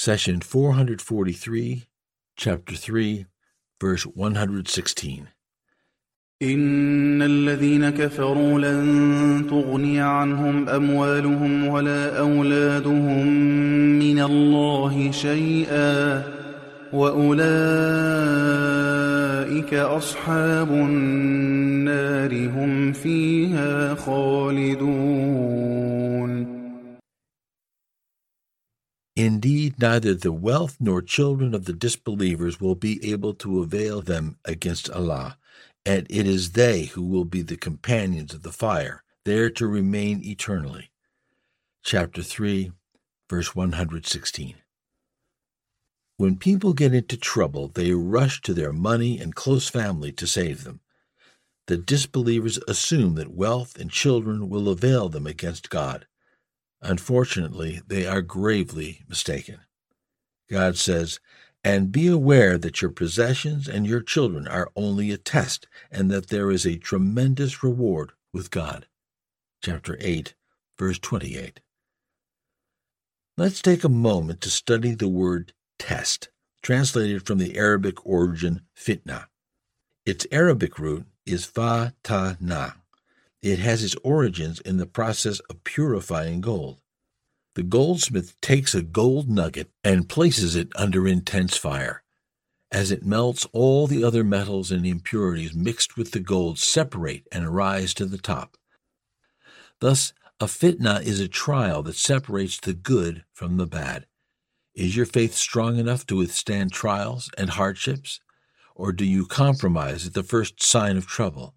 Session 443, Chapter 3, verse 116. إن الذين كفروا لن تغني عنهم أموالهم ولا أولادهم من الله شيئا وأولئك أصحاب النار هم فيها خالدون neither the wealth nor children of the disbelievers will be able to avail them against Allah, and it is they who will be the companions of the fire, there to remain eternally. Chapter 3, verse 116. When people get into trouble, they rush to their money and close family to save them. The disbelievers assume that wealth and children will avail them against God. Unfortunately, they are gravely mistaken. God says, And be aware that your possessions and your children are only a test, and that there is a tremendous reward with God. Chapter 8, verse 28. Let's take a moment to study the word test, translated from the Arabic origin fitna. Its Arabic root is fa ta na, it has its origins in the process of purifying gold. The goldsmith takes a gold nugget and places it under intense fire. As it melts, all the other metals and impurities mixed with the gold separate and rise to the top. Thus, a fitna is a trial that separates the good from the bad. Is your faith strong enough to withstand trials and hardships? Or do you compromise at the first sign of trouble?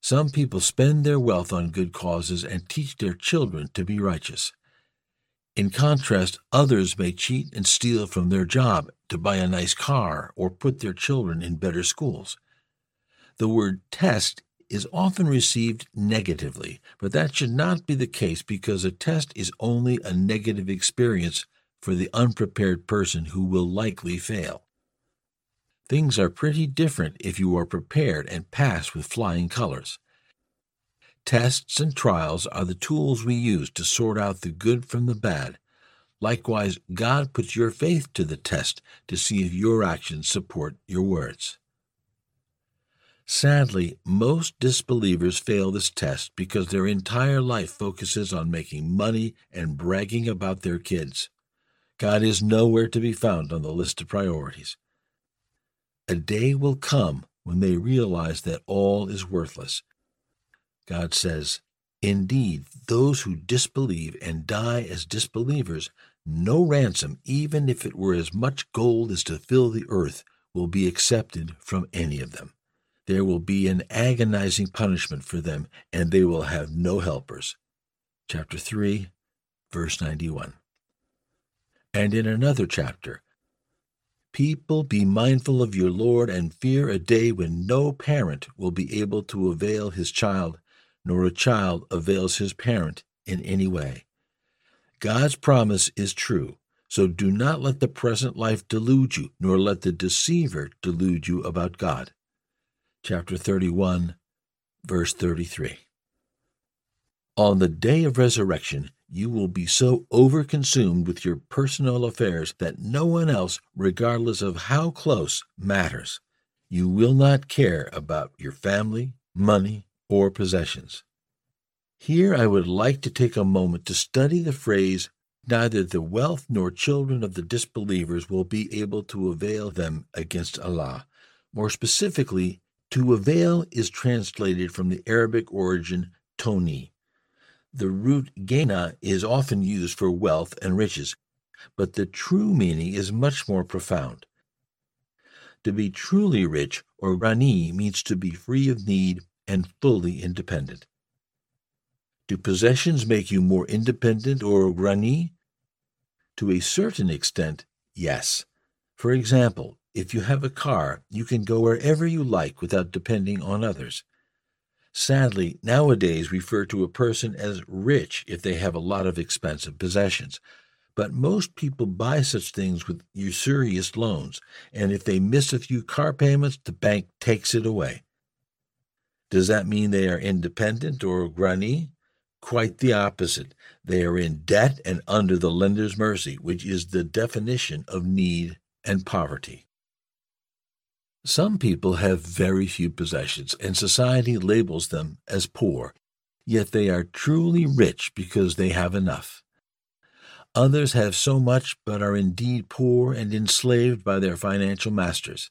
Some people spend their wealth on good causes and teach their children to be righteous. In contrast, others may cheat and steal from their job to buy a nice car or put their children in better schools. The word test is often received negatively, but that should not be the case because a test is only a negative experience for the unprepared person who will likely fail. Things are pretty different if you are prepared and pass with flying colors. Tests and trials are the tools we use to sort out the good from the bad. Likewise, God puts your faith to the test to see if your actions support your words. Sadly, most disbelievers fail this test because their entire life focuses on making money and bragging about their kids. God is nowhere to be found on the list of priorities. A day will come when they realize that all is worthless. God says, Indeed, those who disbelieve and die as disbelievers, no ransom, even if it were as much gold as to fill the earth, will be accepted from any of them. There will be an agonizing punishment for them, and they will have no helpers. Chapter 3, verse 91. And in another chapter, People, be mindful of your Lord and fear a day when no parent will be able to avail his child, nor a child avails his parent in any way. God's promise is true, so do not let the present life delude you, nor let the deceiver delude you about God. Chapter 31, verse 33. On the day of resurrection, you will be so overconsumed with your personal affairs that no one else, regardless of how close, matters. You will not care about your family, money, or possessions. Here I would like to take a moment to study the phrase, Neither the wealth nor children of the disbelievers will be able to avail them against Allah. More specifically, to avail is translated from the Arabic origin tughni, the root ghina is often used for wealth and riches, but the true meaning is much more profound. To be truly rich or ghani means to be free of need and fully independent. Do possessions make you more independent or ghani? To a certain extent, yes. For example, if you have a car, you can go wherever you like without depending on others. Sadly, nowadays refer to a person as rich if they have a lot of expensive possessions. But most people buy such things with usurious loans, and if they miss a few car payments, the bank takes it away. Does that mean they are independent or ghani? Quite the opposite. They are in debt and under the lender's mercy, which is the definition of need and poverty. Some people have very few possessions, and society labels them as poor, yet they are truly rich because they have enough. Others have so much but are indeed poor and enslaved by their financial masters.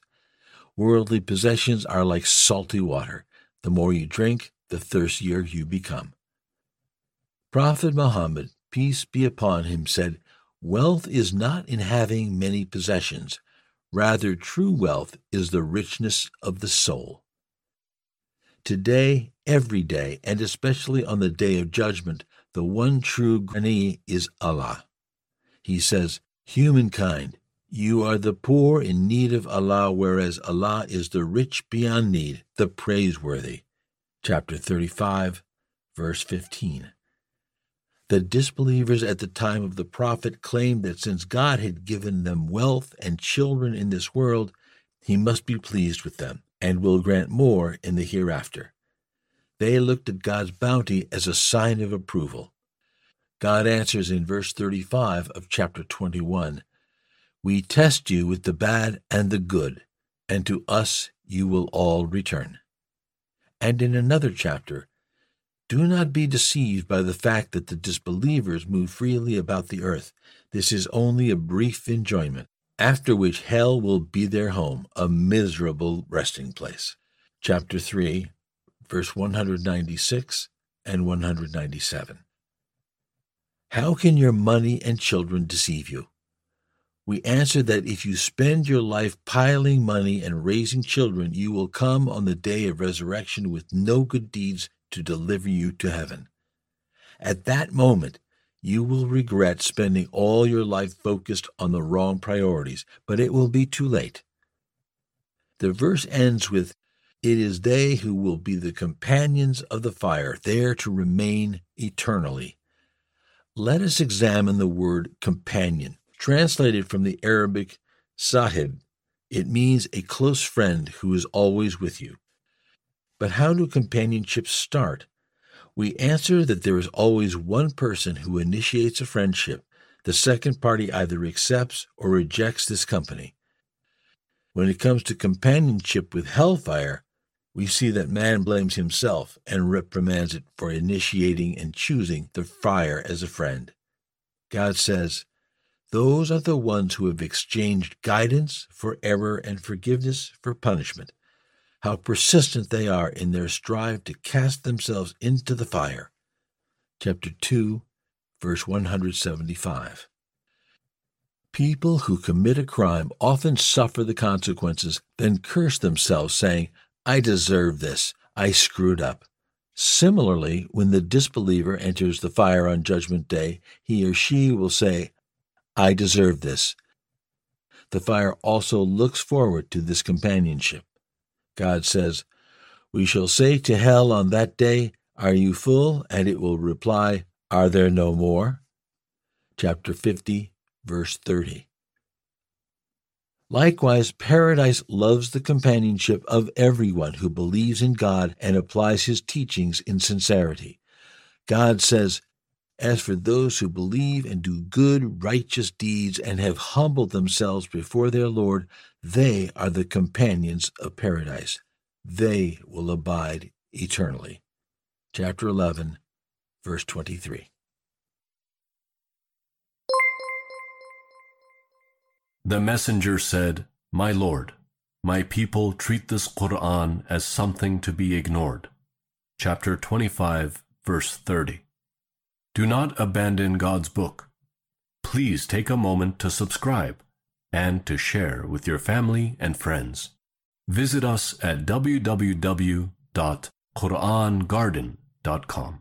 Worldly possessions are like salty water. The more you drink, the thirstier you become. Prophet Muhammad, peace be upon him, said, Wealth is not in having many possessions. Rather, true wealth is the richness of the soul. Today, every day, and especially on the day of judgment, the one true Ghani is Allah. He says, Humankind, you are the poor in need of Allah, whereas Allah is the rich beyond need, the praiseworthy. Chapter 35, verse 15. The disbelievers at the time of the prophet claimed that since God had given them wealth and children in this world, he must be pleased with them and will grant more in the hereafter. They looked at God's bounty as a sign of approval. God answers in verse 35 of chapter 21 We test you with the bad and the good, and to us you will all return. And in another chapter, do not be deceived by the fact that the disbelievers move freely about the earth. This is only a brief enjoyment, after which hell will be their home, a miserable resting place. Chapter 3, verse 196 and 197. How can your money and children deceive you? We answer that if you spend your life piling money and raising children, you will come on the day of resurrection with no good deeds to deliver you to heaven. At that moment, you will regret spending all your life focused on the wrong priorities, but it will be too late. The verse ends with, It is they who will be the companions of the fire, there to remain eternally. Let us examine the word companion. Translated from the Arabic sahib, it means a close friend who is always with you. But how do companionships start? We answer that there is always one person who initiates a friendship. The second party either accepts or rejects this company. When it comes to companionship with hellfire, we see that man blames himself and reprimands it for initiating and choosing the fire as a friend. God says, Those are the ones who have exchanged guidance for error and forgiveness for punishment how persistent they are in their strive to cast themselves into the fire. Chapter 2, verse 175. People who commit a crime often suffer the consequences, then curse themselves, saying, I deserve this. I screwed up. Similarly, when the disbeliever enters the fire on Judgment Day, he or she will say, I deserve this. The fire also looks forward to this companionship. God says, We shall say to hell on that day, Are you full? And it will reply, Are there no more? Chapter 50, verse 30. Likewise, paradise loves the companionship of everyone who believes in God and applies his teachings in sincerity. God says, As for those who believe and do good, righteous deeds and have humbled themselves before their Lord, they are the companions of paradise. They will abide eternally. Chapter 11, verse 23. The messenger said, My Lord, my people treat this Quran as something to be ignored. Chapter 25, verse 30. Do not abandon God's book. Please take a moment to subscribe and to share with your family and friends. Visit us at www.qurangarden.com.